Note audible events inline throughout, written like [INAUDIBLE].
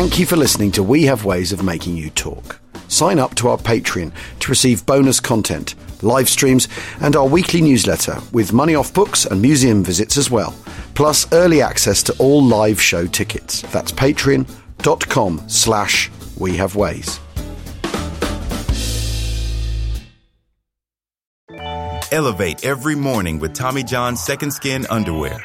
Thank you for listening to We Have Ways of Making You Talk. Sign up to our Patreon to receive bonus content, live streams, and our weekly newsletter with money off books and museum visits as well, plus early access to all live show tickets. That's patreon.com slash we have ways. Elevate every morning with Tommy John's Second Skin Underwear.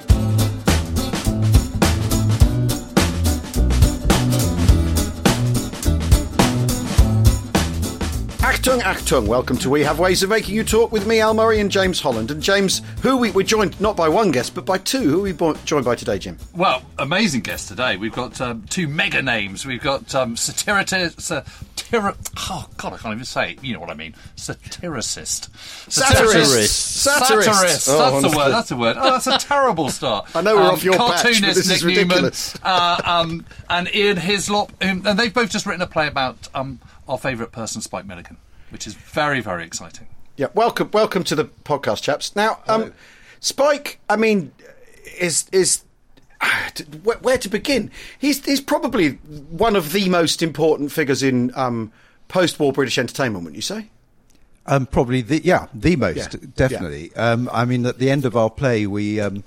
Achtung, Achtung. Welcome to We Have Ways of Making You Talk with me, Al Murray, and James Holland. And James, who we, we're joined not by one guest, but by two. Who are we bo- joined by today, Jim? Well, amazing guest today. We've got um, two mega names. We've got um, oh, God, I can't even say it. You know what I mean. Satiricist. Satirist. Satirist. Satirist. Oh, that's the honestly. word. That's the word. Oh, that's a terrible start. [LAUGHS] I know we're off your patch, but Cartoonist this is Nick ridiculous. Newman uh, um, and Ian Hislop. Um, and they've both just written a play about um, our favourite person, Spike Milligan, which is very, very exciting. Yeah, welcome, welcome to the podcast, chaps. Now, um, Spike, I mean, is is [SIGHS] where, where to begin? He's he's probably one of the most important figures in um, post-war British entertainment, wouldn't you say? Um, probably the yeah the most Yeah, definitely. Um, I mean, at the end of our play, we um,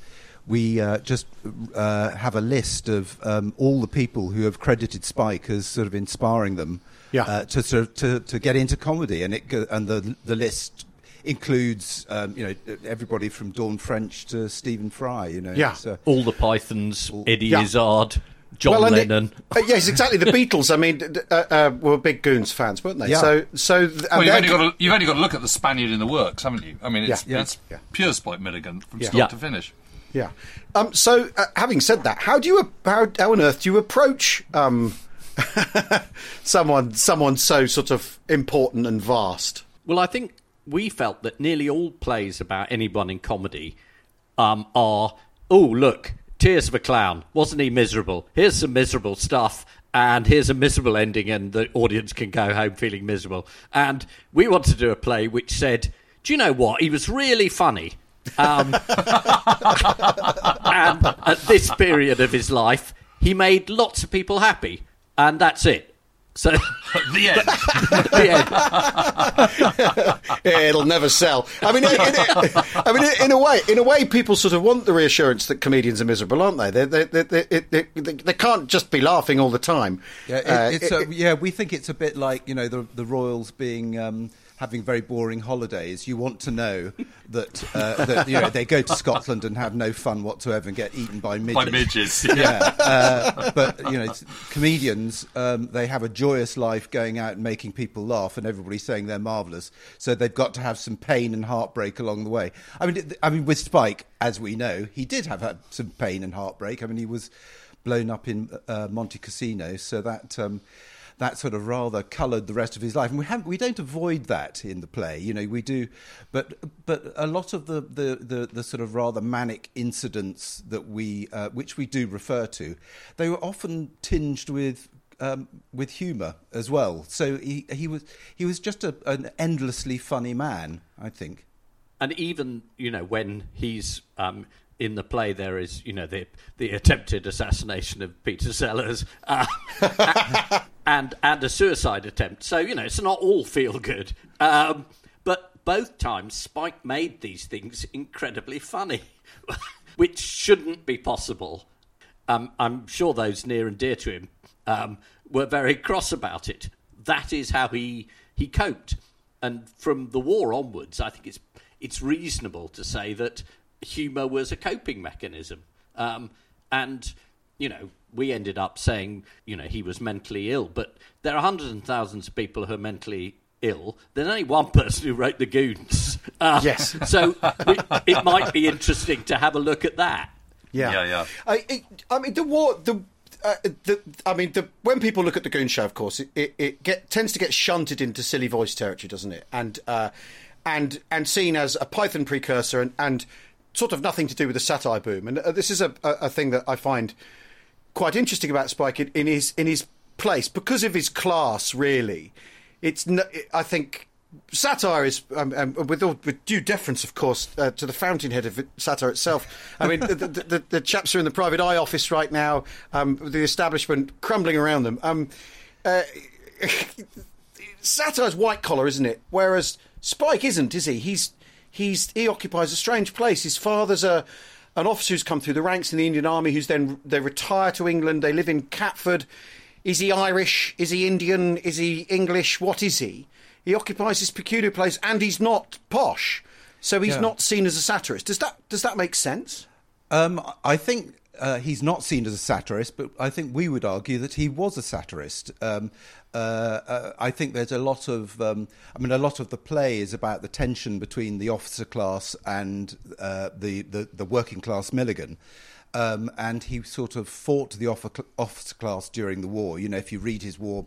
we uh, just uh, have a list of um, all the people who have credited Spike as sort of inspiring them Yeah. uh, to sort of to, to get into comedy, and it and the the list includes um, you know everybody from Dawn French to Stephen Fry. You know, Yeah. It's, uh, All the Pythons, Eddie Yeah. Izzard, John and it- Lennon. uh, yes, exactly. The [LAUGHS] Beatles. I mean, d- d- uh, uh, were big Goons fans, weren't they? Yeah. So, so th- Well, you've only, got to, you've only got to look at the Spaniard in the works, haven't you? I mean, it's, Yeah. it's Yeah. pure Spike Milligan from Yeah. start Yeah. to finish. Yeah. Um, so, uh, having said that, how do you how, how on earth do you approach um, [LAUGHS] someone someone so sort of important and vast? Well, I think we felt that nearly all plays about anyone in comedy um, are, oh, look, Tears of a Clown. Wasn't he miserable? Here's some miserable stuff, and here's a miserable ending, and the audience can go home feeling miserable. And we want to do a play which said, do you know what? He was really funny. Um, [LAUGHS] and at this period of his life, he made lots of people happy, and that's it. So, [LAUGHS] The end. [LAUGHS] the end. Yeah, it'll never sell. I mean, in, in, I mean, in a way, in a way, people sort of want the reassurance that comedians are miserable, aren't they? They they they, they, they, they, they can't just be laughing all the time. Yeah, it, Uh, it's it- a, yeah. We think it's a bit like you know the the royals being um, having very boring holidays. You want to know that uh, that you know they go to Scotland and have no fun whatsoever and get eaten by midges. By midgets. Yeah, uh, but you know, comedians um, they have a joyous life going out and making people laugh, and everybody saying they're marvelous. So they've got to have some pain and heartbreak along the way. I mean, I mean, with Spike, as we know, he did have had some pain and heartbreak. I mean, he was blown up in uh, Monte Cassino, so that. Um, that sort of rather coloured the rest of his life, and we have we don't avoid that in the play. You know, we do, but but a lot of the the, the, the sort of rather manic incidents that we uh, which we do refer to, they were often tinged with um, with humour as well. So he he was he was just a, an endlessly funny man, I think. and even you know when he's um, in the play, there is you know the the attempted assassination of Peter Sellers uh, [LAUGHS] and and a suicide attempt. So you know it's not all feel good, um, but both times Spike made these things incredibly funny, [LAUGHS] which shouldn't be possible. Um, I'm sure those near and dear to him um, were very cross about it. That is how he he coped, and from the war onwards, I think it's it's reasonable to say that humour was a coping mechanism. Um, and you know, we ended up saying you know he was mentally ill, but there are hundreds and thousands of people who are mentally ill. There's only one person who wrote the Goons. [LAUGHS] Uh, Yes. so we, it might be interesting to have a look at that. Yeah, Yeah, yeah. I, it, I mean, the war. The uh, the, I mean, the, when people look at the Goon Show, of course, it, it, it get, tends to get shunted into silly voice territory, doesn't it? And uh, and and seen as a Python precursor, and, and sort of nothing to do with the satire boom. And uh, this is a, a, thing that I find quite interesting about Spike in, in his in his place because of his class. Really, it's I think satire is um, um, with all, with due deference, of course, uh, to the fountainhead of satire itself. I mean, the, the, the, the chaps are in the private eye office right now, um, the establishment crumbling around them. Um, uh, [LAUGHS] satire's white collar, isn't it? Whereas Spike isn't, is he? He's he's he occupies a strange place. His father's a an officer who's come through the ranks in the Indian Army, who's then they retire to England. They live in Catford. Is he Irish? Is he Indian? Is he English? What is he? He occupies this peculiar place, and he's not posh, so he's Yeah. not seen as a satirist. Does that does that make sense? Um, I think uh, he's not seen as a satirist, but I think we would argue that he was a satirist. Um, uh, uh, I think there's a lot of, um, I mean, a lot of the play is about the tension between the officer class and uh, the, the the working class Milligan. Um, and he sort of fought the officer class during the war. You know, if you read his war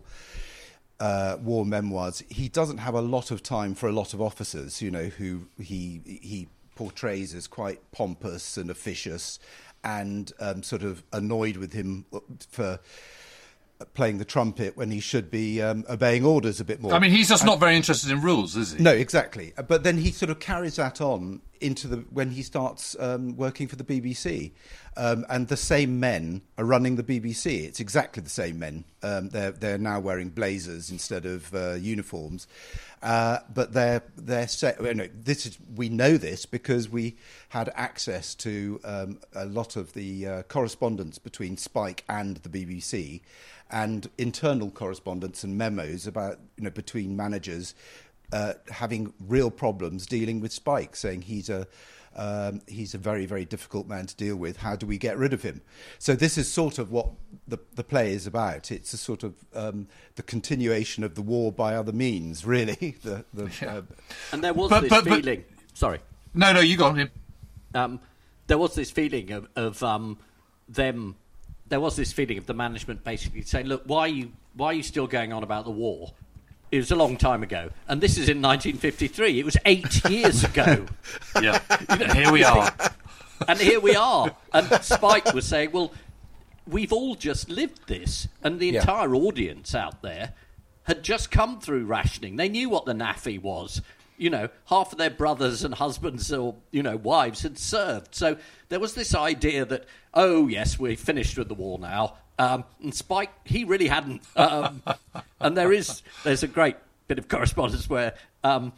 uh, war memoirs, he doesn't have a lot of time for a lot of officers, you know, who he he portrays as quite pompous and officious and um, sort of annoyed with him for playing the trumpet when he should be um, obeying orders a bit more. I mean, he's just not very interested in rules, is he? No, exactly. But then he sort of carries that on into the when he starts um, working for the BBC, um, and the same men are running the BBC. It's exactly the same men. Um, they're they're now wearing blazers instead of uh, uniforms, uh, but they're they're set. well, no, this is we know this because we had access to um, a lot of the uh, correspondence between Spike and the BBC, and internal correspondence and memos about you know between managers uh, having real problems dealing with Spike, saying he's a um, he's a very very difficult man to deal with. How do we get rid of him? So this is sort of what the the play is about. It's a sort of um, the continuation of the war by other means, really. [LAUGHS] the, the, uh, And there was But- this but- but- feeling. Sorry. No, no, you got him. um, there was this feeling of, of um, them. There was this feeling of the management basically saying, "Look, why are you why are you still going on about the war? It was a long time ago, and this is in 1953. It was eight [LAUGHS] years ago, Yeah. and here we are. and here we are." And Spike was saying, "Well, we've all just lived this, and the Yeah. entire audience out there had just come through rationing. They knew what the NAAFI was. You know, half of their brothers and husbands or you know wives had served. So there was this idea that, oh yes, we're finished with the war now. Um, and Spike, he really hadn't. Um, [LAUGHS] and there is there's a great bit of correspondence where um,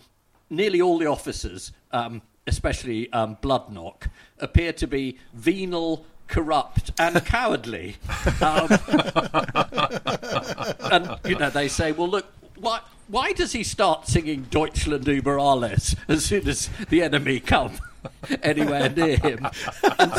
nearly all the officers, um, especially um, Bloodnok, appear to be venal, corrupt, and [LAUGHS] cowardly. Um, [LAUGHS] and you know they say, well, look, why why does he start singing Deutschland über alles as soon as the enemy come [LAUGHS] anywhere near him? And,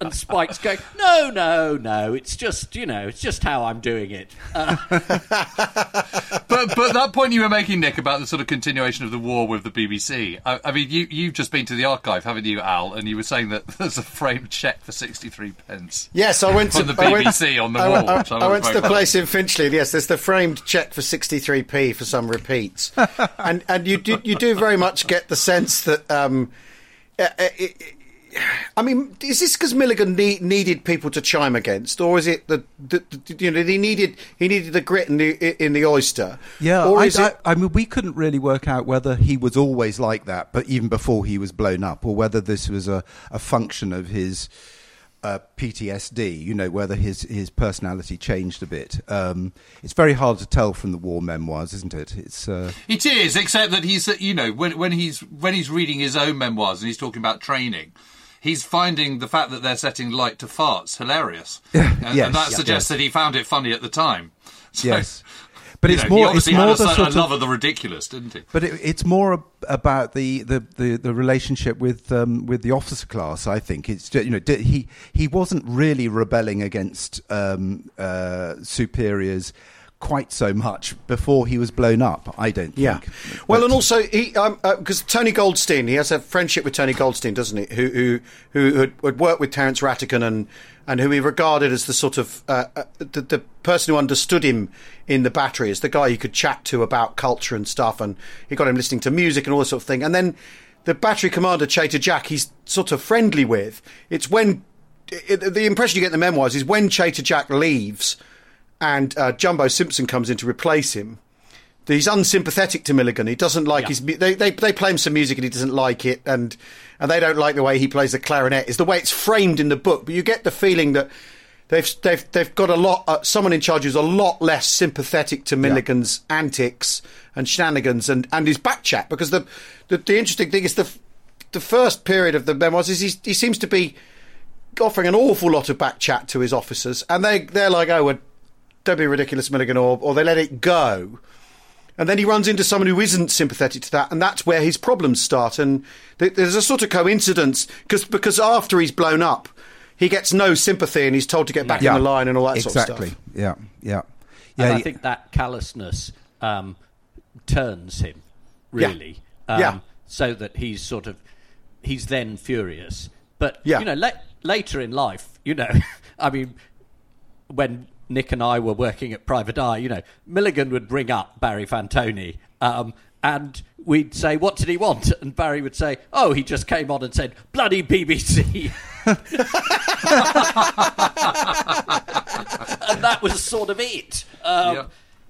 and Spike's going, no, no, no, it's just you know, it's just how I'm doing it. Uh, [LAUGHS] But but that point you were making, Nick, about the sort of continuation of the war with the BBC. I, I mean, you you've just been to the archive, haven't you, Al? And you were saying that [LAUGHS] there's a framed cheque for sixty three pence. Yes, I went to the I went- BBC on the I wall, I, which I I went to the place in Finchley. Yes, there's the framed cheque for 63p for some repeats, and and you do you do very much get the sense that. Um, uh, uh, it, I mean, is this because Milligan ne- needed people to chime against, or is it that the, the, you know he needed he needed the grit in the in the oyster? Yeah, or I, is I, it? I mean, we couldn't really work out whether he was always like that, but even before he was blown up, or whether this was a, a function of his uh, PTSD. You know, whether his his personality changed a bit. Um, it's very hard to tell from the war memoirs, isn't it? It's uh, It is, except that he's, you know, when, when he's when he's reading his own memoirs and he's talking about training, he's finding the fact that they're setting light to farts hilarious, and, [LAUGHS] Yes, and that suggests yes. that he found it funny at the time. [LAUGHS] So, yes, but you it's know, he more it's more had the sort love of of the ridiculous, didn't he? But it, it's more about the, the, the, the relationship with um, with the officer class. I think it's you know he he wasn't really rebelling against um, uh, superiors quite so much before he was blown up. I don't think. Yeah. Well, But- and also he because Tony Goldstein, he has a friendship with Tony Goldstein, doesn't he? Who who who had, had worked with Terence Rattigan and and who he regarded as the sort of uh, uh, the, the person who understood him in the battery, as the guy he could chat to about culture and stuff, and he got him listening to music and all this sort of thing. And then the battery commander Chater Jack, he's sort of friendly with. It's when it, the impression you get in the memoirs is when Chater Jack leaves and uh, Jumbo Simpson comes in to replace him. He's unsympathetic to Milligan. He doesn't like Yeah. his. They, they they play him some music and he doesn't like it, and and they don't like the way he plays the clarinet. It's the way it's framed in the book, but you get the feeling that they've they've they've got a lot. Uh, someone in charge who's a lot less sympathetic to Milligan's antics and shenanigans and and his back chat because the the, the interesting thing is the the first period of the memoirs is he, he seems to be offering an awful lot of back chat to his officers, and they they're like, oh, well, don't be ridiculous, Milligan, or or they let it go. And then he runs into someone who isn't sympathetic to that, and that's where his problems start. And th- there's a sort of coincidence because because after he's blown up, he gets no sympathy, and he's told to get back in the line and all that exactly. sort of stuff. Yeah, yeah, and yeah. I think that callousness um, turns him Yeah. really, um, Yeah. so that he's sort of he's then furious. But Yeah. you know, la- later in life, you know, [LAUGHS] I mean, when Nick and I were working at Private Eye, you know, Milligan would bring up Barry Fantoni. Um, and we'd say, "What did he want?" And Barry would say, "Oh, he just came on and said, bloody BBC." [LAUGHS] and that was sort of it. Um, Yeah.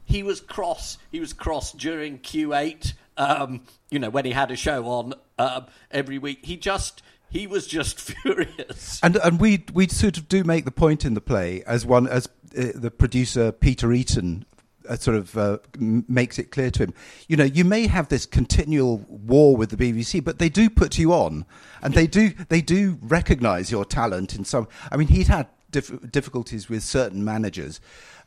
He was cross. He was cross during Q8. Um, you know, when he had a show on um, every week, he just he was just [LAUGHS] furious. And and we we sort of do make the point in the play as one as uh, the producer Peter Eton uh, sort of uh, m- makes it clear to him. You know, you may have this continual war with the BBC, but they do put you on, and they do they do recognise your talent in some. I mean, he'd had dif- difficulties with certain managers,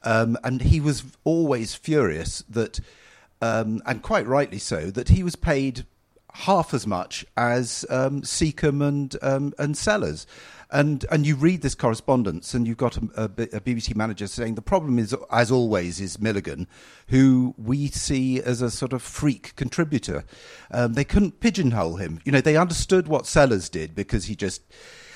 um, and he was always furious that, um, and quite rightly so, that he was paid half as much as um, and um, and Sellers. And and you read this correspondence, and you've got a BBC manager saying the problem is, as always, is Milligan, who we see as a sort of freak contributor. Um, they couldn't pigeonhole him. You know, they understood what Sellers did because he just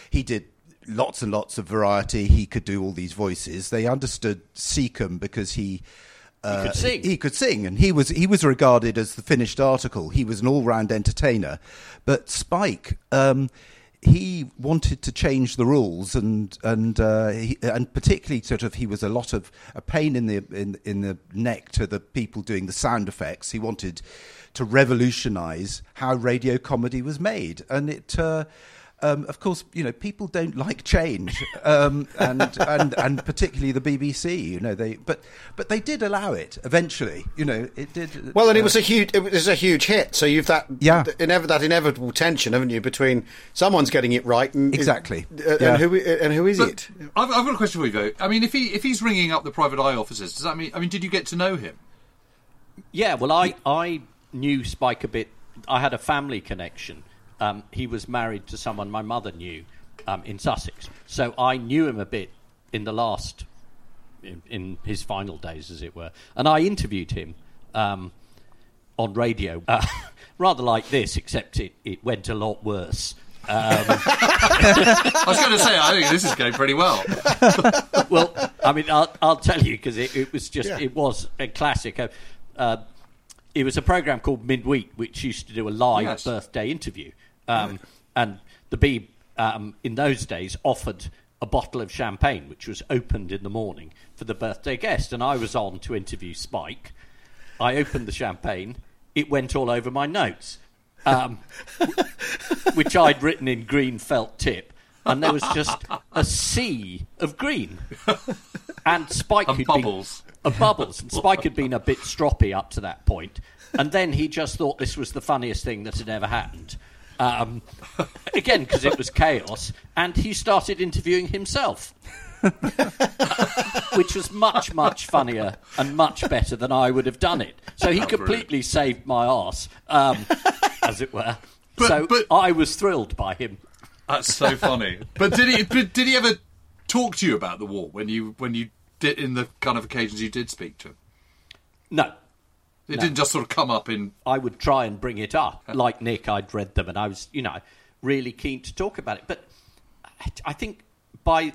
he did lots and lots of variety. He could do all these voices. They understood Secombe because he. Uh, could sing. He could sing, and he was he was regarded as the finished article. He was an all round entertainer. But Spike, um, he wanted to change the rules, and and uh, he, and particularly sort of he was a lot of a pain in the in in the neck to the people doing the sound effects. He wanted to revolutionise how radio comedy was made, and it. Uh, um, of course, you know people don't like change, um, and and and particularly the BBC. You know they, but but they did allow it eventually. You know it did. Well, and it uh, was a huge it was a huge hit. So you've that Yeah. inev- that inevitable tension, haven't you, between someone's getting it right and Exactly. uh, Yeah. and who and who is But it? I've, I've got a question for you, though. I mean, if he if he's ringing up the private eye offices, does that mean? I mean, did you get to know him? Yeah, well, I, I knew Spike a bit. I had a family connection. Um, he was married to someone my mother knew um, in Sussex. So I knew him a bit in the last, in, in his final days, as it were. And I interviewed him um, on radio, uh, [LAUGHS] rather like this, except it, it went a lot worse. [LAUGHS] I was going to say, I think this is going pretty well. [LAUGHS] well, I mean, I'll, I'll tell you because it, it was just Yeah. it was a classic. Uh, uh, it was a program called Midweek, which used to do a live Yes. birthday interview, um, and the bee, um, in those days offered a bottle of champagne, which was opened in the morning for the birthday guest, and I was on to interview Spike. I opened the champagne; it went all over my notes. Um, [LAUGHS] which I'd written in green felt tip, and there was just a sea of green. And Spike And had bubbles. been of bubbles, and Spike had been a bit stroppy up to that point, and then he just thought this was the funniest thing that had ever happened. Um, again, because it was chaos, and he started interviewing himself. [LAUGHS] Which was much, much funnier and much better than I would have done it. So he completely saved my ass, um, as it were. But- so but- I was thrilled by him. That's so funny. [LAUGHS] But did he? But did he ever talk to you about the war when you when you did in the kind of occasions you did speak to him? No. It didn't just sort of come up in. I would try and bring it up. Like Nick, I'd read them and I was, you know, really keen to talk about it. But I think by,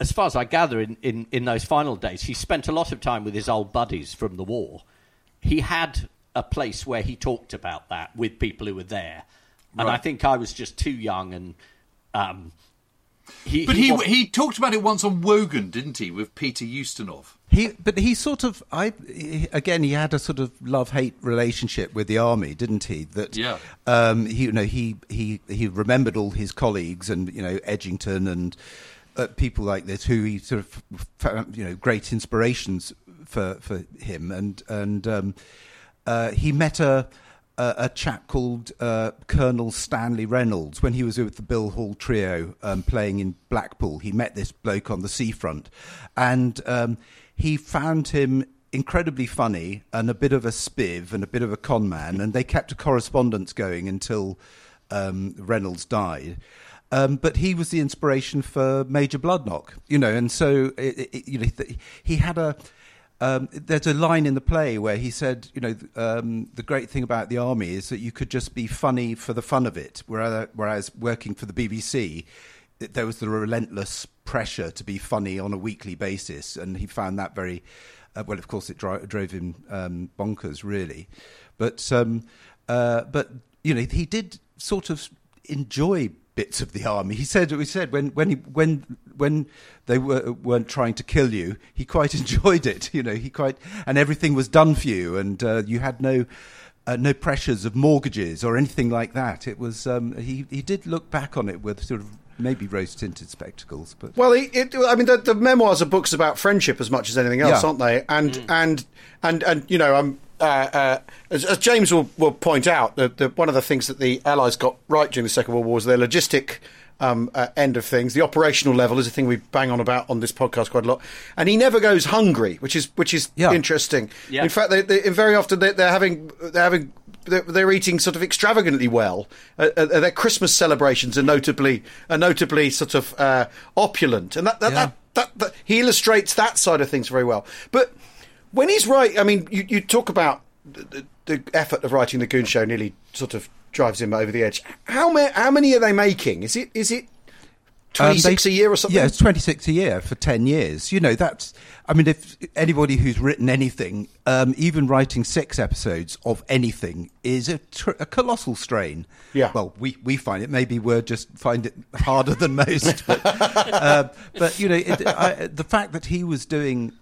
as far as I gather, in, in, in those final days, he spent a lot of time with his old buddies from the war. He had a place where he talked about that with people who were there. And Right. I think I was just too young and. Um, he, But he, was- he talked about it once on Wogan, didn't he, with Peter Ustinov? He, but he sort of, I he- again, he had a sort of love-hate relationship with the army, didn't he? That, Yeah. um, he, you know, he he he remembered all his colleagues and you know Edgington and uh, people like this who he sort of found, you know, great inspirations for for him, and and um, uh, he met a. A, a chap called uh, Colonel Stanley Reynolds when he was with the Bill Hall Trio um, playing in Blackpool. He met this bloke on the seafront, and um, he found him incredibly funny and a bit of a spiv and a bit of a con man, and they kept a correspondence going until um, Reynolds died. Um, but he was the inspiration for Major Bloodnok, you know, and so it, it, you know he had a. Um, there's a line in the play where he said, you know, um, the great thing about the army is that you could just be funny for the fun of it, whereas, whereas working for the BBC, there was the relentless pressure to be funny on a weekly basis, and he found that very uh, well. Of course, it dro- drove him um, bonkers, really. But um, uh, but you know, he did sort of enjoy bits of the army. He said he said when when he when when they were weren't trying to kill you, he quite [LAUGHS] enjoyed it. You know, he quite and everything was done for you, and uh, you had no. Uh, no pressures of mortgages or anything like that. It was um, he. He did look back on it with sort of maybe rose tinted spectacles, but Well, it, it, I mean, the, the memoirs are books about friendship as much as anything else, Yeah. aren't they? And and and and you know, um, uh, uh, as, as James will, will point out, the, the, one of the things that the Allies got right during the Second World War was their logistic. Um, uh, end of things. The operational level is a thing we bang on about on this podcast quite a lot, and he never goes hungry, which is which is Yeah. interesting. Yeah. In fact, they, they, very often they, they're having they're having they're, they're eating sort of extravagantly well. Uh, uh, their Christmas celebrations are notably are notably sort of uh, opulent, and that that, Yeah. that, that that he illustrates that side of things very well. But when he's right, I mean, you, you talk about the, the, the effort of writing the Goon Show nearly sort of drives him over the edge. How many how many are they making? Is it is it twenty six they- a year or something? Yeah, it's 26 a year for 10 years. You know, that's, I mean, if anybody who's written anything, um, even writing six episodes of anything is a, tr- a colossal strain. Yeah. Well, we, we find it, maybe we're just find it harder than most. But, [LAUGHS] uh, but you know, it, I, the fact that he was doing,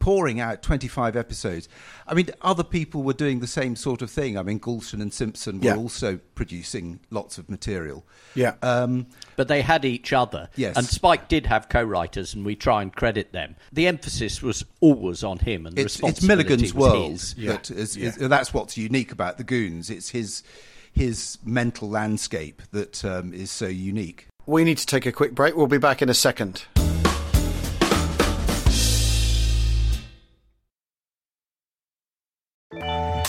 pouring out 25 episodes, I mean, other people were doing the same sort of thing. I mean, Galton and Simpson were Yeah. also producing lots of material. Yeah. Um, But they had each other. Yes. And Spike did have co writers, and we try and credit them. The emphasis was always on him, and the it's, it's Milligan's was world. his. That is, is, that's what's unique about the Goons. It's his his mental landscape that um, is so unique. We need to take a quick break. We'll be back in a second.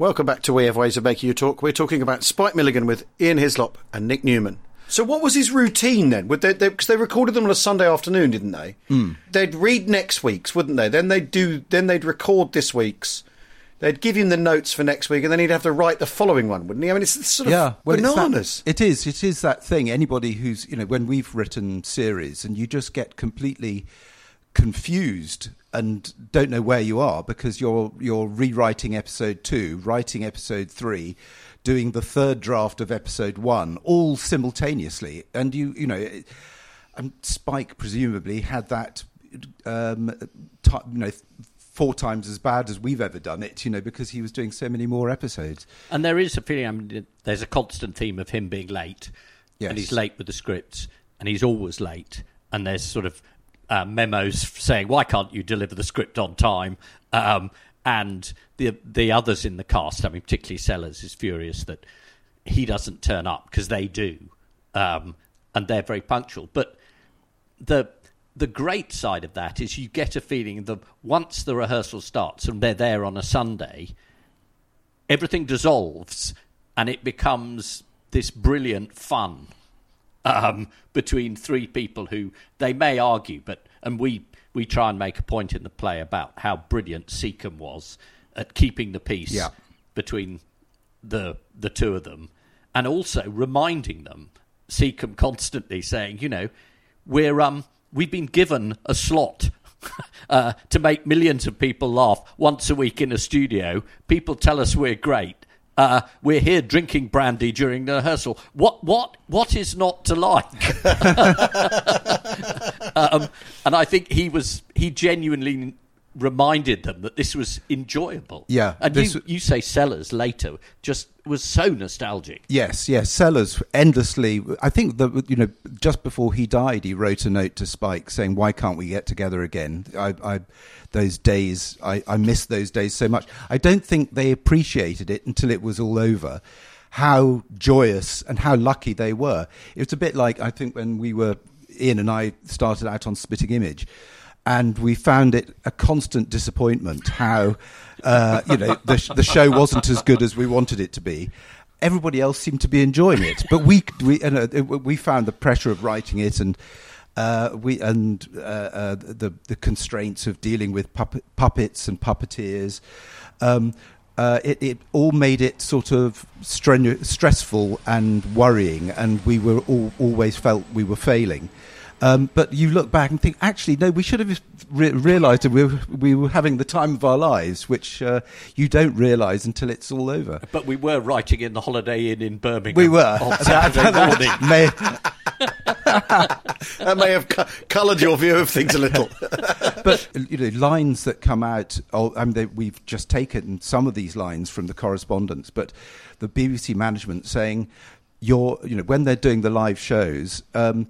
Welcome back to We Have Ways of Making You Talk. We're talking about Spike Milligan with Ian Hislop and Nick Newman. So, what was his routine then? Would they because they, they, recorded them on a Sunday afternoon, didn't they? Mm. They'd read next week's, wouldn't they? Then they'd do. Then they'd record this week's. They'd give him the notes for next week, and then he'd have to write the following one, wouldn't he? I mean, it's sort of yeah, well, bananas. That, it is. It is that thing. Anybody who's you know, when we've written series, and you just get completely confused and don't know where you are because you're you're rewriting episode two, writing episode three, doing the third draft of episode one, all simultaneously, and you you know, and Spike presumably had that, um, t- you know. Four times as bad as we've ever done it, you know, because he was doing so many more episodes. And there is a feeling, I mean, there's a constant theme of him being late. Yes. And he's late with the scripts, and he's always late. And there's sort of uh, memos saying, "Why can't you deliver the script on time?" Um, and the the others in the cast, I mean, particularly Sellers, is furious that he doesn't turn up because they do, um, and they're very punctual. But the the great side of that is you get a feeling that once the rehearsal starts and they're there on a Sunday, everything dissolves and it becomes this brilliant fun um, between three people who they may argue, but and we we try and make a point in the play about how brilliant Secombe was at keeping the peace yeah. between the the two of them, and also reminding them Secombe constantly saying, you know, we're um we've been given a slot. [LAUGHS] uh, to make millions of people laugh once a week in a studio, people tell us we're great, uh, we're here drinking brandy during the rehearsal. What, what, what is not to like? [LAUGHS] um, and I think he was, he genuinely reminded them that this was enjoyable. Yeah. And you, you say Sellers later just was so nostalgic. Yes, yes. Sellers endlessly. I think that, you know, just before he died, he wrote a note to Spike saying, Why can't we get together again? I, I those days, I, I miss those days so much. I don't think they appreciated it until it was all over. How joyous and how lucky they were. It was a bit like, I think, when we were, Ian and I started out on Spitting Image and we found it a constant disappointment how uh, you know the, the show wasn't as good as we wanted it to be. Everybody else seemed to be enjoying it, but we we uh, we found the pressure of writing it and. Uh, we and uh, uh, the the constraints of dealing with puppet, puppets and puppeteers, um, uh, it, it, all made it sort of strenu- stressful and worrying, and we were all, always felt we were failing. Um, but you look back and think, actually, no, we should have re- realised that we were, we were having the time of our lives, which uh, you don't realise until it's all over. But we were writing in the Holiday Inn in Birmingham. We were. On [LAUGHS] Saturday morning. may, [LAUGHS] that may have co- coloured your view of things a little. [LAUGHS] but you know, lines that come out. Oh, I mean, they, we've just taken some of these lines from the correspondence, but the BBC management saying, "You're, you know, when they're doing the live shows." Um,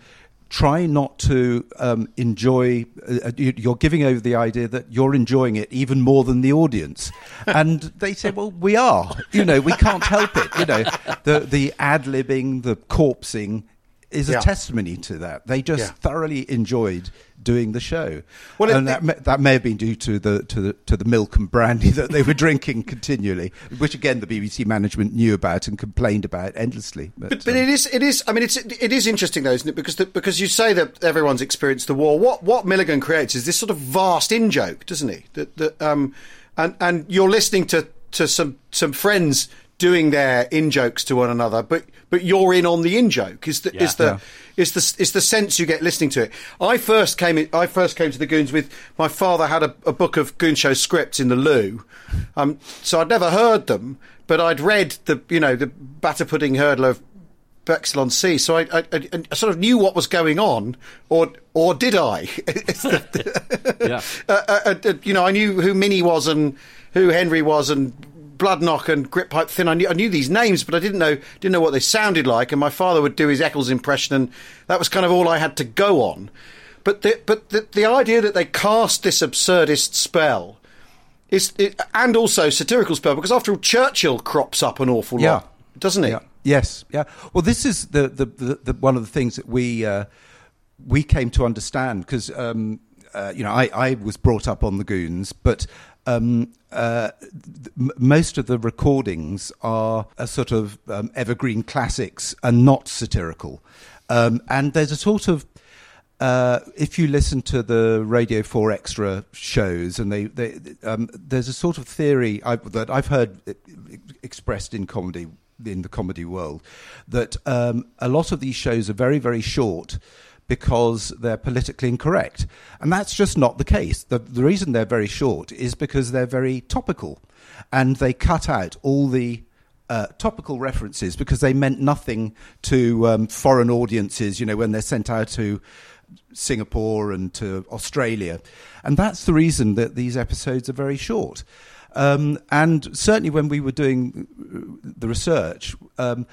try not to um, enjoy uh, you're giving over the idea that you're enjoying it even more than the audience [LAUGHS] and they say well we are you know we can't help it you know the the ad-libbing the corpsing is a Yeah. testimony to that. They just Yeah. thoroughly enjoyed doing the show, Well, it- and that, may, that may have been due to the to the to the milk and brandy [LAUGHS] that they were drinking continually, which again the BBC management knew about and complained about endlessly. But, But, but um, it is, it is. I mean, it's it is interesting though, isn't it? Because the, because you say that everyone's experienced the war. What what Milligan creates is this sort of vast in joke, doesn't he? That that um, and and you're listening to to some some friends doing their in jokes to one another, but but you're in on the in joke. Is the is the Yeah. is the is the sense you get listening to it? I first came in, I first came to the Goons with my father had a, a book of Goon Show scripts in the loo, um, so I'd never heard them, but I'd read the you know the batter pudding hurler of Bexhill on Sea, so I, I, I, I sort of knew what was going on, or or did I? [LAUGHS] Yeah. uh, uh, uh, you know, I knew who Minnie was and who Henry was and Bloodnok and Grytpype-Thynne. I knew, I knew these names, but I didn't know didn't know what they sounded like. And my father would do his Eccles impression, and that was kind of all I had to go on. But the, but the, the idea that they cast this absurdist spell is, it, and also satirical spell, because after all, Churchill crops up an awful Yeah. lot, doesn't he? Yeah. Yes. Yeah. Well, this is the the, the, the one of the things that we uh, we came to understand because um, uh, you know I, I was brought up on the Goons, but um, uh, most of the recordings are a sort of um, evergreen classics and not satirical, um, and there's a sort of uh, if you listen to the Radio 4 Extra shows, and they, they um, there's a sort of theory I, that I've heard expressed in comedy in the comedy world that um, a lot of these shows are very very short because they're politically incorrect, and that's just not the case. The, the reason they're very short is because they're very topical, and they cut out all the uh, topical references because they meant nothing to um, foreign audiences, you know, when they're sent out to Singapore and to Australia. And that's the reason that these episodes are very short. Um, and certainly when we were doing the research, um,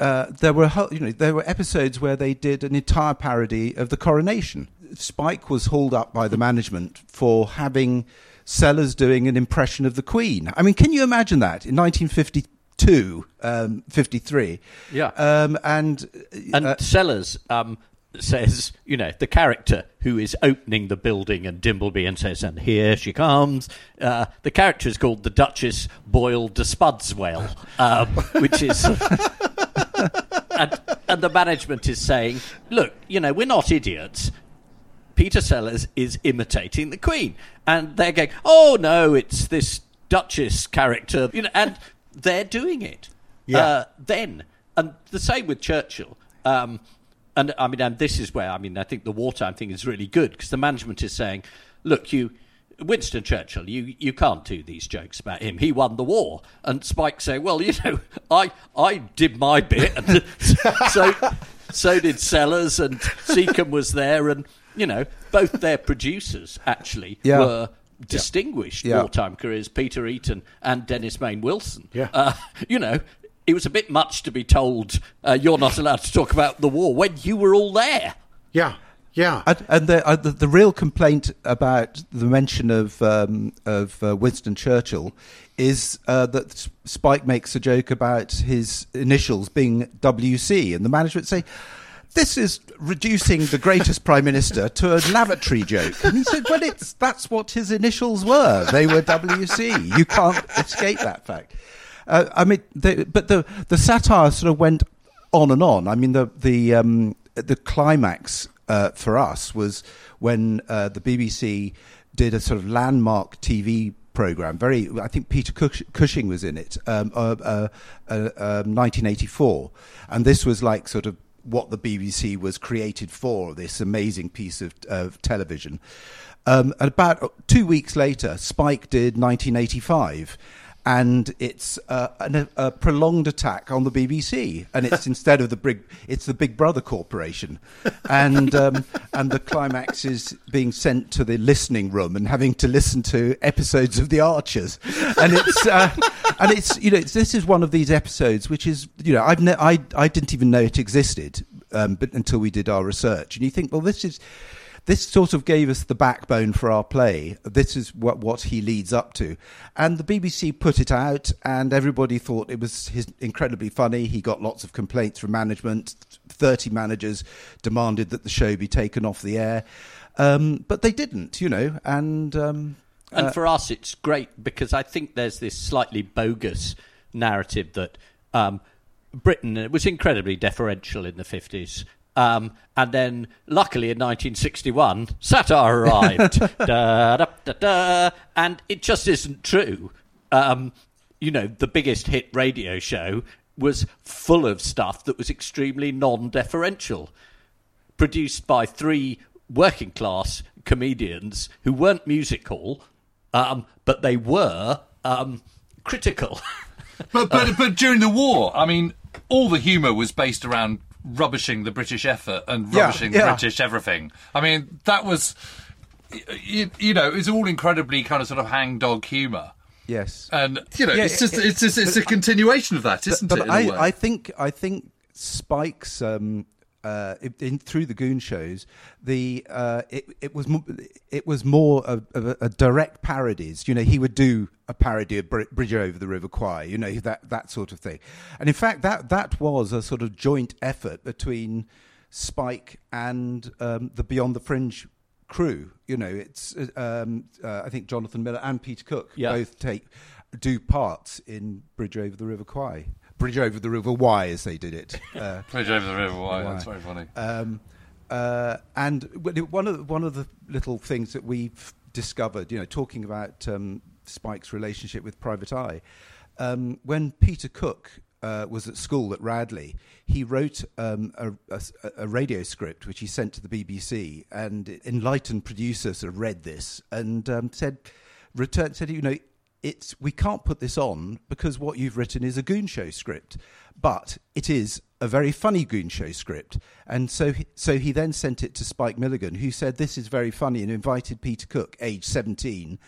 uh, there were you know there were episodes where they did an entire parody of the coronation. Spike was hauled up by the management for having Sellers doing an impression of the Queen. I mean, can you imagine that in 1952, um, 53? Yeah. Um, and And uh, Sellers um, says, you know, the character who is opening the building and Dimbleby and says, and here she comes. Uh, the character is called the Duchess Boyle de Spudswell, um, which is. [LAUGHS] [LAUGHS] and, and the management is saying, look, you know, we're not idiots. Peter Sellers is imitating the Queen. And they're going, oh no, it's this Duchess character. You know, and they're doing it. Yeah. Uh, then. And the same with Churchill. Um, and I mean, and this is where, I mean, I think the wartime thing is really good because the management is saying, look, you. Winston Churchill, you, you can't do these jokes about him. He won the war. And Spike saying, well, you know, I I did my bit. And [LAUGHS] so so did Sellers and Secombe was there. And, you know, both their producers actually Yeah. were distinguished Yeah. wartime careers, Peter Eton and Dennis Main Wilson. Yeah. Uh, you know, it was a bit much to be told uh, you're not allowed to talk about the war when you were all there. Yeah, yeah. And, and the, uh, the the real complaint about the mention of um, of uh, Winston Churchill is uh, that Spike makes a joke about his initials being WC, and the management say. This is reducing the greatest prime minister to a lavatory joke. And he said, "Well, it's that's what his initials were. They were WC. You can't escape that fact." Uh, I mean, but the the satire sort of went on and on. I mean, the the um, the climax uh, for us was when uh, the BBC did a sort of landmark TV program. Very, I think Peter Cush- Cushing was in it. Um, uh, uh, uh, um, 1984, and this was like sort of what the BBC was created for. This amazing piece of, of television. Um, and about two weeks later, Spike did 1985 and it's uh, an, a prolonged attack on the BBC, and it's [LAUGHS] instead of the big, it's the Big Brother Corporation, and um, and the climax is being sent to the listening room and having to listen to episodes of The Archers, and it's uh, [LAUGHS] and it's you know it's, this is one of these episodes which is you know I've ne- I I didn't even know it existed, um, but until we did our research, and you think well this is this sort of gave us the backbone for our play. This is what what he leads up to, and the BBC put it out, and everybody thought it was his incredibly funny. He got lots of complaints from management. Thirty managers demanded that the show be taken off the air, um, but they didn't, you know, and. Um, And for us, it's great because I think there's this slightly bogus narrative that um, Britain was incredibly deferential in the 50s. Um, and then, luckily, in 1961, satire arrived. [LAUGHS] da, da, da, da, and it just isn't true. Um, you know, the biggest hit radio show was full of stuff that was extremely non deferential produced by three working class comedians who weren't musical, um, but they were um, critical. [LAUGHS] But but but during the war, I mean, all the humour was based around rubbishing the British effort and rubbishing yeah. British everything. I mean, that was, you, you know, it's all incredibly kind of sort of hangdog humour. yes, And you know, Yeah, it's just it- it's just, it's a continuation of that, isn't but it? a I? I think I think Spike's um, uh, in, in through the Goon shows, the uh, it, it was it was more of, of a, a direct parodies. You know, he would do a parody of Br- Bridge over the River Kwai. You know that that sort of thing. And in fact, that that was a sort of joint effort between Spike and um, the Beyond the Fringe crew. You know, it's uh, um, uh, I think Jonathan Miller and Peter Cook Yeah. both take do parts in Bridge over the River Kwai. Bridge over the River Wye, as they did it. [LAUGHS] Uh, Bridge over the river. Why? Why? That's very funny. um, uh, and one of the, one of the little things that we've discovered, you know, talking about um, Spike's relationship with Private Eye, um, when Peter Cook uh, was at school at Radley, he wrote um, a, a, a radio script which he sent to the BBC, and enlightened producers sort of read this and um, said, return, said, you know, it's we can't put this on because what you've written is a goon show script, but it is a very funny goon show script, and so he, so he then sent it to Spike Milligan, who said this is very funny, and invited Peter Cook, age seventeen,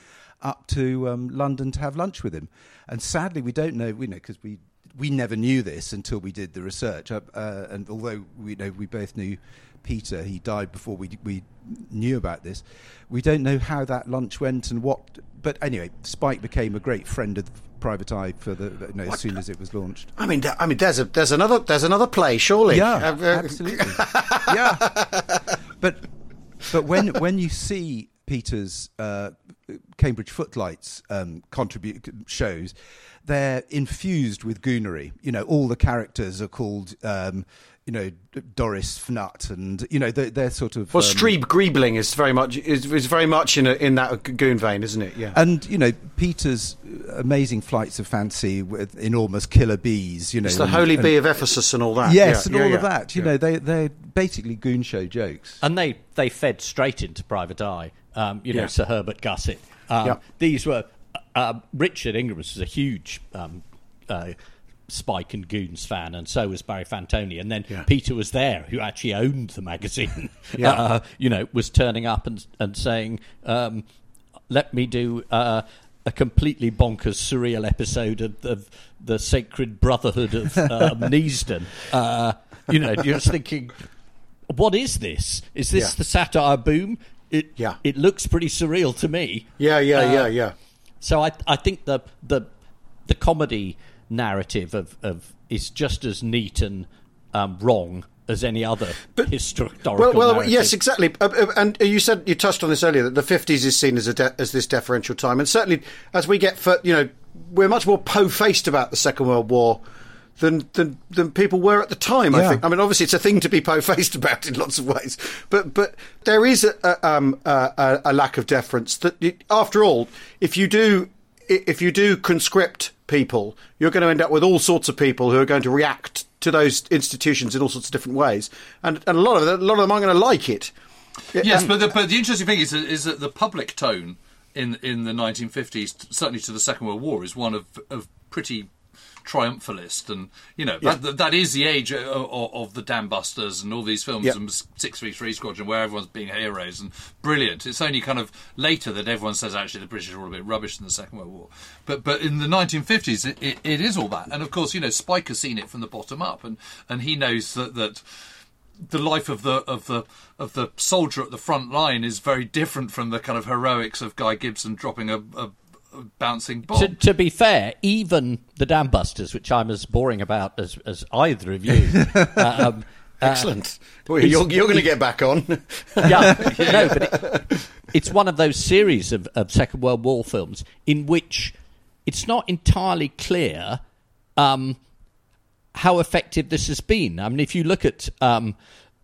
up to um, London to have lunch with him. And sadly, we don't know, we know because we we never knew this until we did the research. Uh, uh, and although we know we both knew Peter, he died before we we knew about this. We don't know how that lunch went and what. But anyway, Spike became a great friend of Private Eye for the you know, as soon as it was launched. I mean, I mean, there's a there's another there's another play, surely. Yeah, Uh, uh, absolutely. yeah, but but when when you see Peter's uh, Cambridge Footlights um, contribute shows, they're infused with goonery. You know, all the characters are called. Um, you know Doris Fnut, and you know they're, they're sort of Well, um, Streeb Greebling is very much is, is very much in a, in that goon vein, isn't it? Yeah. And you know Peter's amazing flights of fancy with enormous killer bees. You know, it's the and- Holy and- Bee of Ephesus and all that. Yes, Yeah, and yeah, all yeah. of that. You Yeah. know, they they're basically goon show jokes. and they, they fed straight into Private Eye. Um, you know, Yeah. Sir Herbert Gusset. Um, Yeah. These were uh, Richard Ingrams was a huge um, uh, Spike and Goons fan, and so was Barry Fantoni. And then Yeah. Peter was there, who actually owned the magazine. [LAUGHS] Yeah. uh, you know, was turning up and and saying, um, "Let me do." Uh, a completely bonkers, surreal episode of, of the Sacred Brotherhood of um, [LAUGHS] Neasden. Uh, you know, you're just thinking, what is this? Is this Yeah. the satire boom? It Yeah. it looks pretty surreal to me. Yeah, yeah, Uh, yeah, yeah. So I I think the the the comedy narrative of, of is just as neat and um, wrong as any other historical Well, well, narrative. yes, exactly. Uh, uh, and you said you touched on this earlier that the fifties is seen as a de- as this deferential time, and certainly as we get, fur- you know, we're much more po-faced about the Second World War than than, than people were at the time. I think. I mean, obviously, it's a thing to be po-faced [LAUGHS] about in lots of ways, but but there is a, a, um, a, a- a lack of deference. That it, after all, if you do i- if you do conscript people, you're going to end up with all sorts of people who are going to react to those institutions in all sorts of different ways, and, and a lot of them, a lot of them aren't going to like it. Yes, And- but the, but the interesting thing is that, is that the public tone in in the 1950s, certainly to the Second World War, is one of of pretty triumphalist, and you know that, that, that is the age of, of, the Dam Busters and all these films Yeah. and Six Three Three Squadron, where everyone's being heroes and brilliant. It's only kind of later that everyone says actually the British are all a bit rubbish in the Second World War, but but in the 1950s it, it, it is all that, and of course you know Spike has seen it from the bottom up, and and he knows that that the life of the of the of the soldier at the front line is very different from the kind of heroics of Guy Gibson dropping a, a bouncing bomb. To, to be fair, even the Dam Busters, which I'm as boring about as, as either of you, [LAUGHS] uh, um, Excellent. Well, you're you're going to get back on. [LAUGHS] yeah, [LAUGHS] no, but it, it's one of those series of, of Second World War films in which it's not entirely clear um, how effective this has been. I mean, if you look at um,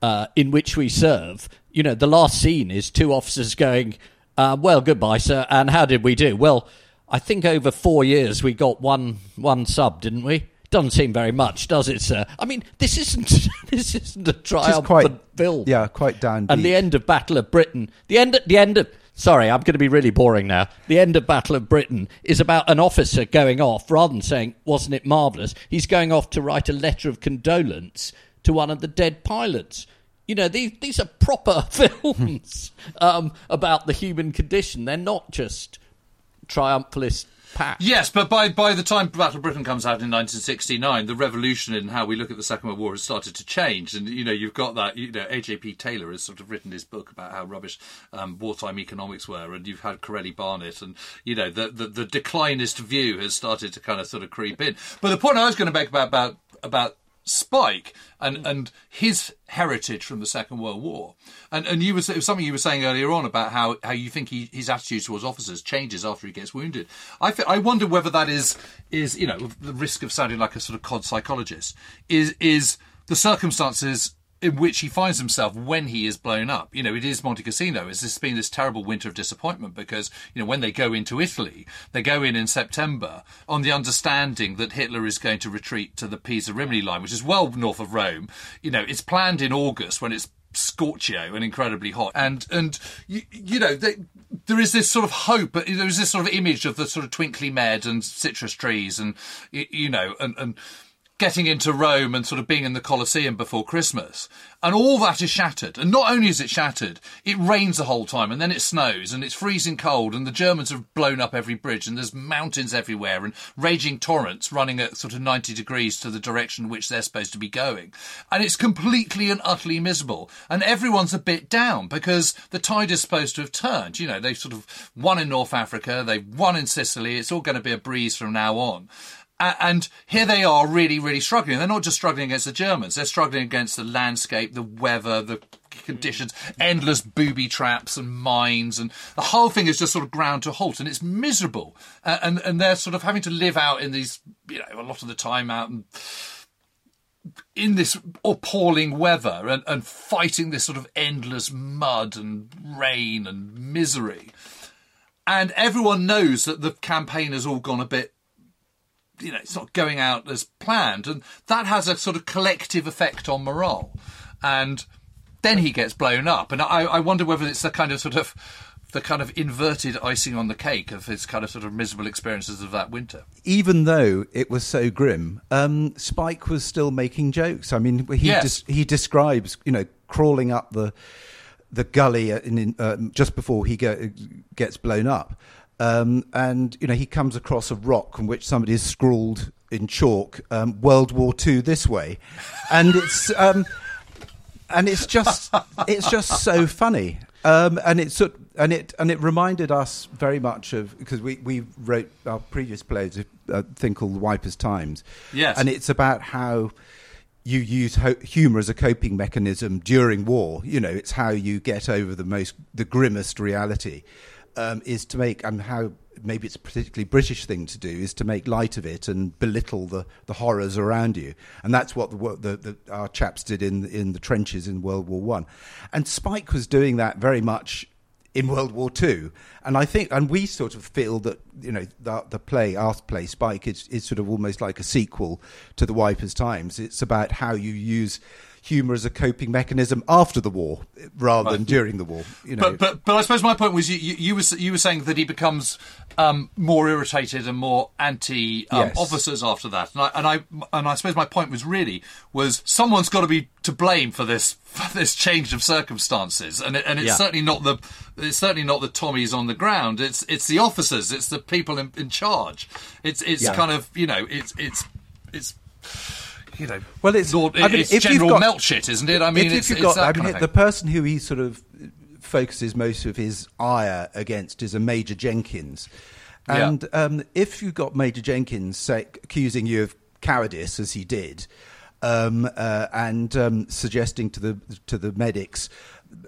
uh, In Which We Serve, you know, the last scene is two officers going, uh, Well, goodbye, sir, and how did we do? Well, I think over four years we got one one sub, didn't we? Doesn't seem very much, does it, sir? I mean, this isn't [LAUGHS] this isn't a triumphant quite- film. yeah, quite down. And the end of Battle of Britain, the end, the end of. Sorry, I'm going to be really boring now. The end of Battle of Britain is about an officer going off, rather than saying, "Wasn't it marvelous?" He's going off to write a letter of condolence to one of the dead pilots. You know, these these are proper [LAUGHS] films um, about the human condition. They're not just triumphalist. Yes, but by by the time Battle of Britain comes out in 1969, the revolution in how we look at the Second World War has started to change, and you know you've got that. You know, AJP Taylor has sort of written his book about how rubbish um, wartime economics were, and you've had Correlli Barnett, and you know the, the the declinist view has started to kind of sort of creep in. But the point I was going to make about about about Spike and, hmm. and his heritage from the Second World War. And and you were it was something you were saying earlier on about how, how you think he, his attitude towards officers changes after he gets wounded. I th- I wonder whether that is is you know the risk of sounding like a sort of cod psychologist is is the circumstances in which he finds himself when he is blown up. You know, it is Monte Cassino. It's this been this terrible winter of disappointment because, you know, when they go into Italy, they go in in September on the understanding that Hitler is going to retreat to the Pisa Rimini line, which is well north of Rome. You know, it's planned in August when it's scorchio and incredibly hot and and you, you know they, there is this sort of hope there is this sort of image of the sort of twinkly med and citrus trees and you, you know and and getting into Rome and sort of being in the Colosseum before Christmas. And all that is shattered. And not only is it shattered, it rains the whole time and then it snows and it's freezing cold and the Germans have blown up every bridge and there's mountains everywhere and raging torrents running at sort of 90 degrees to the direction which they're supposed to be going. And it's completely and utterly miserable. And everyone's a bit down because the tide is supposed to have turned. You know, they've sort of won in North Africa, they've won in Sicily, it's all going to be a breeze from now on. And here they are really, really struggling. They're not just struggling against the Germans, they're struggling against the landscape, the weather, the conditions, endless booby traps and mines, and the whole thing is just sort of ground to halt, and it's miserable. Uh, and, and they're sort of having to live out in these, you know, a lot of the time out and in this appalling weather and, and fighting this sort of endless mud and rain and misery. And everyone knows that the campaign has all gone a bit you know, it's not going out as planned, and that has a sort of collective effect on morale. And then he gets blown up, and I, I wonder whether it's the kind of sort of the kind of inverted icing on the cake of his kind of sort of miserable experiences of that winter. even though it was so grim, um, Spike was still making jokes. I mean, he Yes. des- he describes, you know, crawling up the the gully in, in, um, just before he go, gets blown up, um, and you know he comes across a rock on which somebody has scrawled in chalk um, "World War Two this way," and it's. Um, and it's just it's just so funny um, and it's and it and it reminded us very much of because we, we wrote our previous plays a a thing called the Wipers Times Yes. and it's about how you use ho- humor as a coping mechanism during war you know it's how you get over the most the grimmest reality um, is to make and how maybe it's a particularly British thing to do is to make light of it and belittle the, the horrors around you, and that's what the, the, the our chaps did in in the trenches in World War One, and Spike was doing that very much in World War Two, and I think and we sort of feel that you know the, the play our play Spike is is sort of almost like a sequel to the Wipers Times. It's about how you use humor as a coping mechanism after the war rather than during the war. You know, But but but I suppose my point was you you, you were you were saying that he becomes um, more irritated and more anti um, Yes. officers after that, and I and I and I suppose my point was really was someone's got to be to blame for this [LAUGHS] for this change of circumstances, and it, and it's Yeah. certainly not the it's certainly not the Tommies on the ground. It's it's the officers. It's the people in, in charge. It's it's Yeah. kind of you know it's it's it's you know, Well, it's- Lord, I mean, it's if general got- melt shit, isn't it? I mean, if, it's, you've it's got, I mean, the person who he sort of focuses most of his ire against is a Major Jenkins, Yeah. and um, if you've got Major Jenkins say, accusing you of cowardice as he did, um, uh, and um, suggesting to the to the medics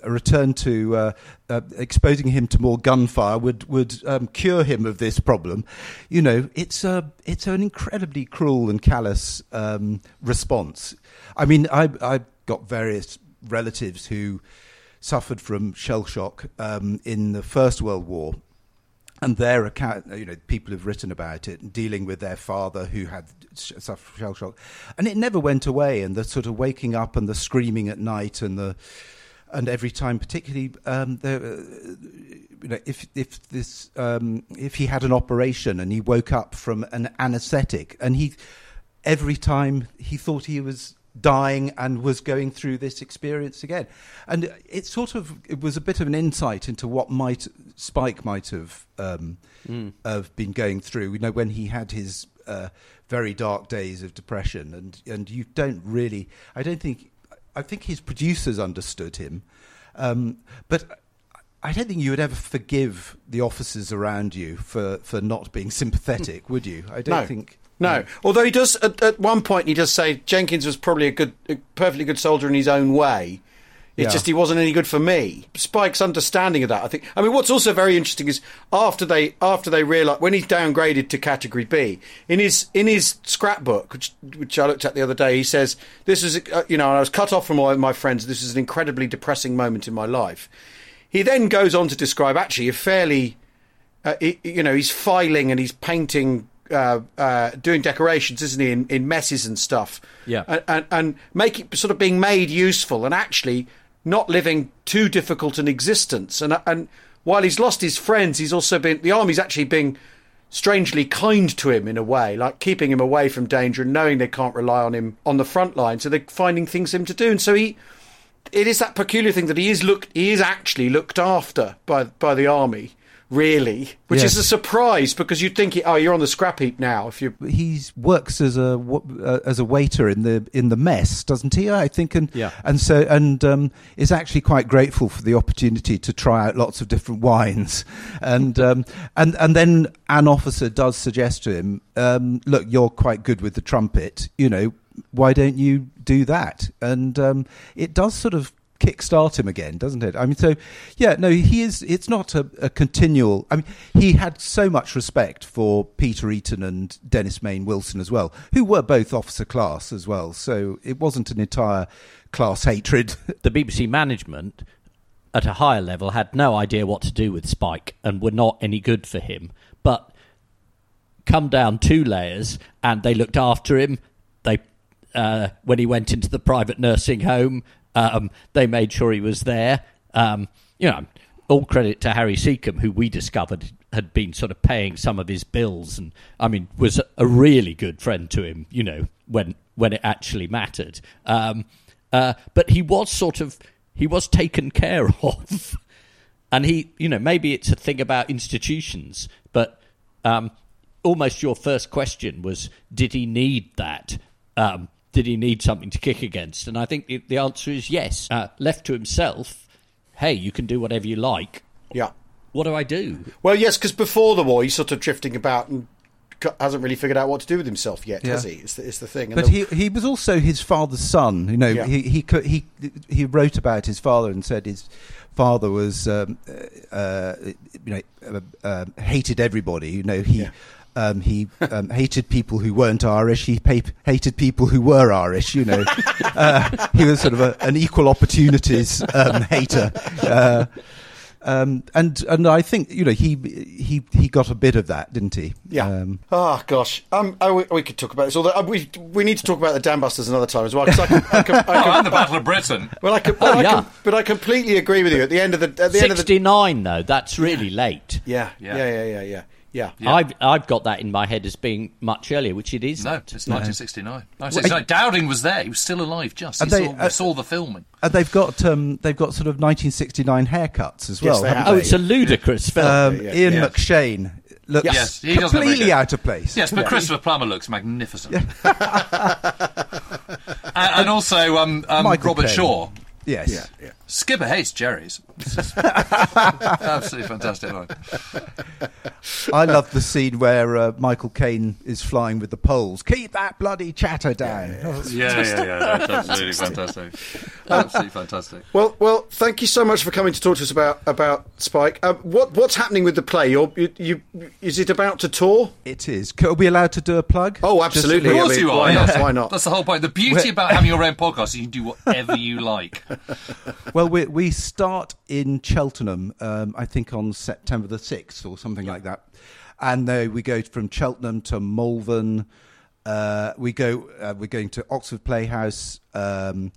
a return to uh, uh, exposing him to more gunfire would would um, cure him of this problem. You know, it's a it's an incredibly cruel and callous um, response. I mean, I I got various relatives who suffered from shell shock um, in the First World War, and their account, you know, people have written about it, dealing with their father who had suffered shell shock, and it never went away. And the sort of waking up and the screaming at night and the and every time, particularly, um, the, uh, you know, if if this um, if he had an operation and he woke up from an anaesthetic and he every time he thought he was dying and was going through this experience again. And it sort of it was a bit of an insight into what might spike might have um have been going through. You know when he had his uh, very dark days of depression and and you don't really i don't think i think his producers understood him um but I don't think you would ever forgive the officers around you for, for not being sympathetic, would you? I don't No. think. No, although he does at, at one point he does say Jenkins was probably a good, a perfectly good soldier in his own way. It's Yeah. just he wasn't any good for me. Spike's understanding of that, I think. I mean, what's also very interesting is after they after they realise when he's downgraded to category B in his in his scrapbook, which which I looked at the other day, he says this is uh, you know I was cut off from all my friends. This is an incredibly depressing moment in my life. He then goes on to describe actually a fairly uh, he, you know, he's filing and he's painting, uh, uh, doing decorations, isn't he, in, in messes and stuff. Yeah. And, and, and making, sort of being made useful and actually not living too difficult an existence. And, uh, and while he's lost his friends, he's also been, the army's actually being strangely kind to him in a way, like keeping him away from danger and knowing they can't rely on him on the front line. So they're finding things for him to do. And so he, it is that peculiar thing that he is looked he is actually looked after by by the army really which Yes. is a surprise because you'd think oh you're on the scrap heap now if you he works as a uh, as a waiter in the in the mess, doesn't he? I think, and Yeah. and so and um, is actually quite grateful for the opportunity to try out lots of different wines, and um, and and then an officer does suggest to him, um, look, you're quite good with the trumpet, you know, why don't you do that? And um, it does sort of kickstart him again, doesn't it? I mean, so yeah, no, he is. It's not a, a continual. I mean, he had so much respect for Peter Eton and Dennis Main Wilson as well, who were both officer class as well. So it wasn't an entire class hatred. [LAUGHS] the BBC management at a higher level had no idea what to do with Spike and were not any good for him. But come down two layers and they looked after him. They uh, when he went into the private nursing home, um, they made sure he was there. Um, you know, all credit to Harry Secombe, who we discovered had been sort of paying some of his bills, and I mean was a really good friend to him. You know, when when it actually mattered. Um, uh, but he was sort of he was taken care [LAUGHS] of, and he you know maybe it's a thing about institutions, but um, almost your first question was did he need that? Um, did he need something to kick against? And I think the, the answer is yes. Uh, left to himself, hey, you can do whatever you like. yeah What do I do? well yes because before the war he's sort of drifting about and hasn't really figured out what to do with himself yet has he it's the, it's the thing and But the- he he was also his father's son. You know, Yeah. he, he he he wrote about his father and said his father was um, uh, you know uh, uh, hated everybody. You know, he. Yeah. Um, he um, hated people who weren't Irish. He pa- hated people who were Irish. You know, [LAUGHS] uh, he was sort of a, an equal opportunities um, hater. Uh, um, and and I think you know he he he got a bit of that, didn't he? Yeah. Um, oh gosh. Um. Oh, we, we could talk about this. Although uh, we we need to talk about the Dambusters another time as well. 'cause I can, I can, I [LAUGHS] Oh, and the Battle of Britain. well, I can, well, I yeah. can, but I completely agree with you. At the end of the at the end of the 69, though, that's really late. yeah Yeah. yeah yeah yeah yeah yeah. Yeah. I've, I've got that in my head as being much earlier, which it isn't. No, it's 1969. 1969. Dowding was there. He was still alive. Just he they- saw, uh, saw the filming. And they've got um, they've got sort of 1969 haircuts as well. Yes, they haven't. Oh, it's a ludicrous film. Um, Yeah, Ian yeah. McShane looks Yes, he does look very completely good. out of place. Yes, but Christopher Plummer looks magnificent. [LAUGHS] and also um, um, Robert Caine. Shaw. Yes. Yeah, yeah. Skipper hates Jerry's. [LAUGHS] Absolutely fantastic line. I love the scene where uh, Michael Caine is flying with the Poles. Keep that bloody chatter down. Yeah, yeah, yeah. That's [LAUGHS] absolutely fantastic. Absolutely fantastic. Well, well, thank you so much for coming to talk to us about about Spike. Uh, what what's happening with the play? You're, you, you is it about to tour? It is. Are we allowed to do a plug? Oh, absolutely. Of I course mean, you are. Why not? Why not? That's the whole point. The beauty about having your own podcast is you can do whatever you like. Well, [LAUGHS] we, we start in Cheltenham, um, I think on September the 6th or something like that. And then we go from Cheltenham to Malvern. Uh, we go, uh, we're going to Oxford Playhouse. Um,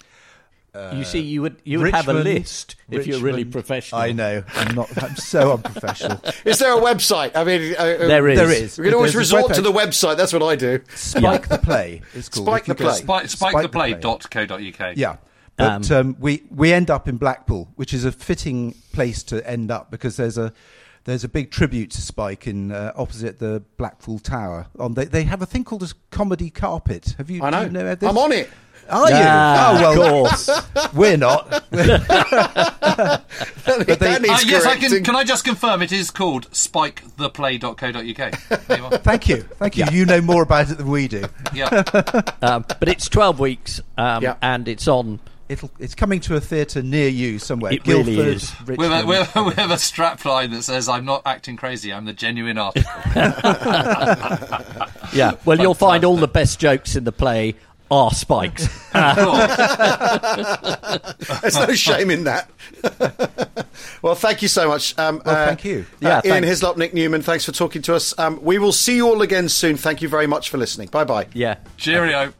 you see, you would you would have a list if you're really professional. I know. I'm not. I'm so [LAUGHS] unprofessional. Is there a website? I mean, uh, uh, There is. There is. We can always There's resort to the website. That's what I do. Spike the Play. It's called. Spike the Play. Spike, Spike the Play. spiketheplay.co.uk. Yeah. But um, we we end up in Blackpool, which is a fitting place to end up because there's a there's a big tribute to Spike in uh, opposite the Blackpool Tower. On they they have a thing called a comedy carpet. Have you? I know. do you know this? I'm on it. Are you? Ah, oh well, of course. [LAUGHS] we're not. But they- Uh, yes, I can. Can I just confirm it is called spiketheplay.co.uk? There you are. [LAUGHS] Thank you, thank you. You know more about it than we do. Yeah. [LAUGHS] um, but it's 12 weeks um, Yeah. and it's on. It'll it's coming to a theatre near you somewhere. It really Guildford, is. With a, Richmond. with, a, with a strap line that says, I'm not acting crazy, I'm the genuine artist. [LAUGHS] [LAUGHS] Yeah. Well, you'll find all the best jokes in the play are spikes. [LAUGHS] There's no shame in that. well, thank you so much. Um, Well, thank you. Uh, Yeah, Ian thanks. Hislop, Nick Newman, thanks for talking to us. Um, we will see you all again soon. Thank you very much for listening. Bye bye. yeah. Cheerio.